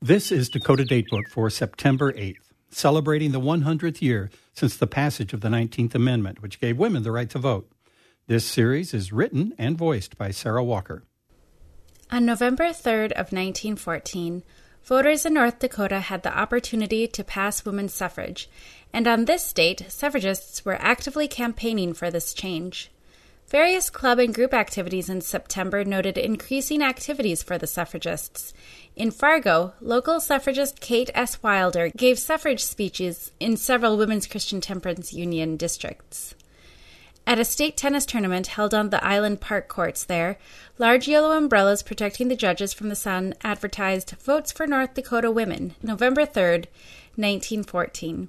This is Dakota Datebook for September 8th, celebrating the 100th year since the passage of the 19th Amendment, which gave women the right to vote. This series is written and voiced by Sarah Walker. On November 3rd of 1914, voters in North Dakota had the opportunity to pass women's suffrage, and on this date, suffragists were actively campaigning for this change. Various club and group activities in September noted increasing activities for the suffragists. In Fargo, local suffragist Kate S. Wilder gave suffrage speeches in several Women's Christian Temperance Union districts. At a state tennis tournament held on the Island Park courts there, large yellow umbrellas protecting the judges from the sun advertised Votes for North Dakota Women, November 3rd, 1914.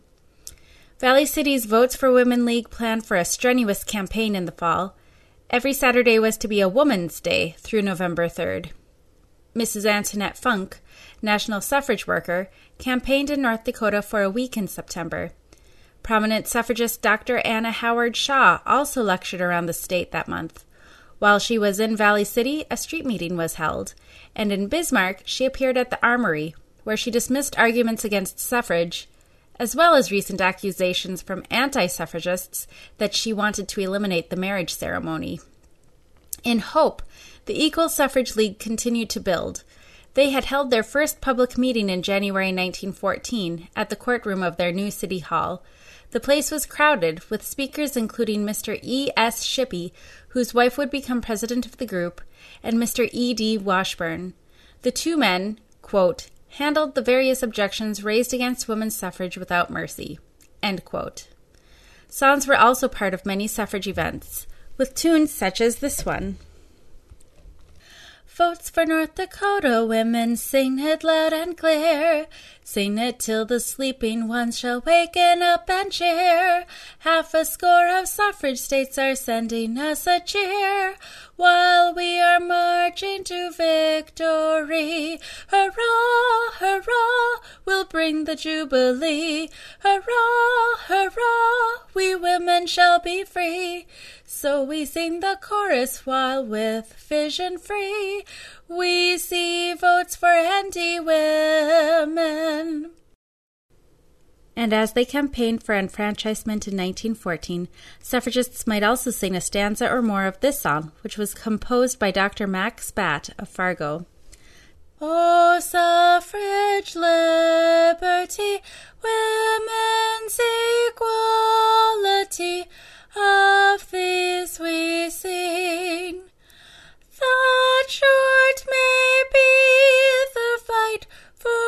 Valley City's Votes for Women League planned for a strenuous campaign in the fall. Every Saturday was to be a Woman's Day through November 3rd. Mrs. Antoinette Funk, national suffrage worker, campaigned in North Dakota for a week in September. Prominent suffragist Dr. Anna Howard Shaw also lectured around the state that month. While she was in Valley City, a street meeting was held, and in Bismarck, she appeared at the Armory, where she dismissed arguments against suffrage as well as recent accusations from anti suffragists that she wanted to eliminate the marriage ceremony. In Hope, the Equal Suffrage League continued to build. They had held their first public meeting in January 1914 at the courtroom of their new city hall. The place was crowded, with speakers including Mr. E. S. Shippey, whose wife would become president of the group, and Mr. E. D. Washburn. The two men, quote, handled the various objections raised against women's suffrage without mercy. Songs were also part of many suffrage events, with tunes such as this one. Votes for North Dakota women, sing it loud and clear. Sing it till the sleeping ones shall waken up and cheer. Half a score of suffrage states are sending us a cheer while we are marching to victory. Hurrah, hurrah, we'll bring the jubilee. Hurrah, hurrah, we women shall be free. So we sing the chorus while with vision free we see votes for anti women. And as they campaigned for enfranchisement in 1914, suffragists might also sing a stanza or more of this song, which was composed by Dr. Max Batt of Fargo. Oh, suffrage, liberty, women's equality, of these we sing. That short may be the fight for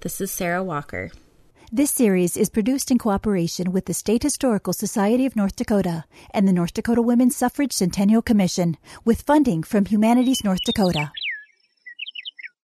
This is Sarah Walker. This series is produced in cooperation with the State Historical Society of North Dakota and the North Dakota Women's Suffrage Centennial Commission with funding from Humanities North Dakota.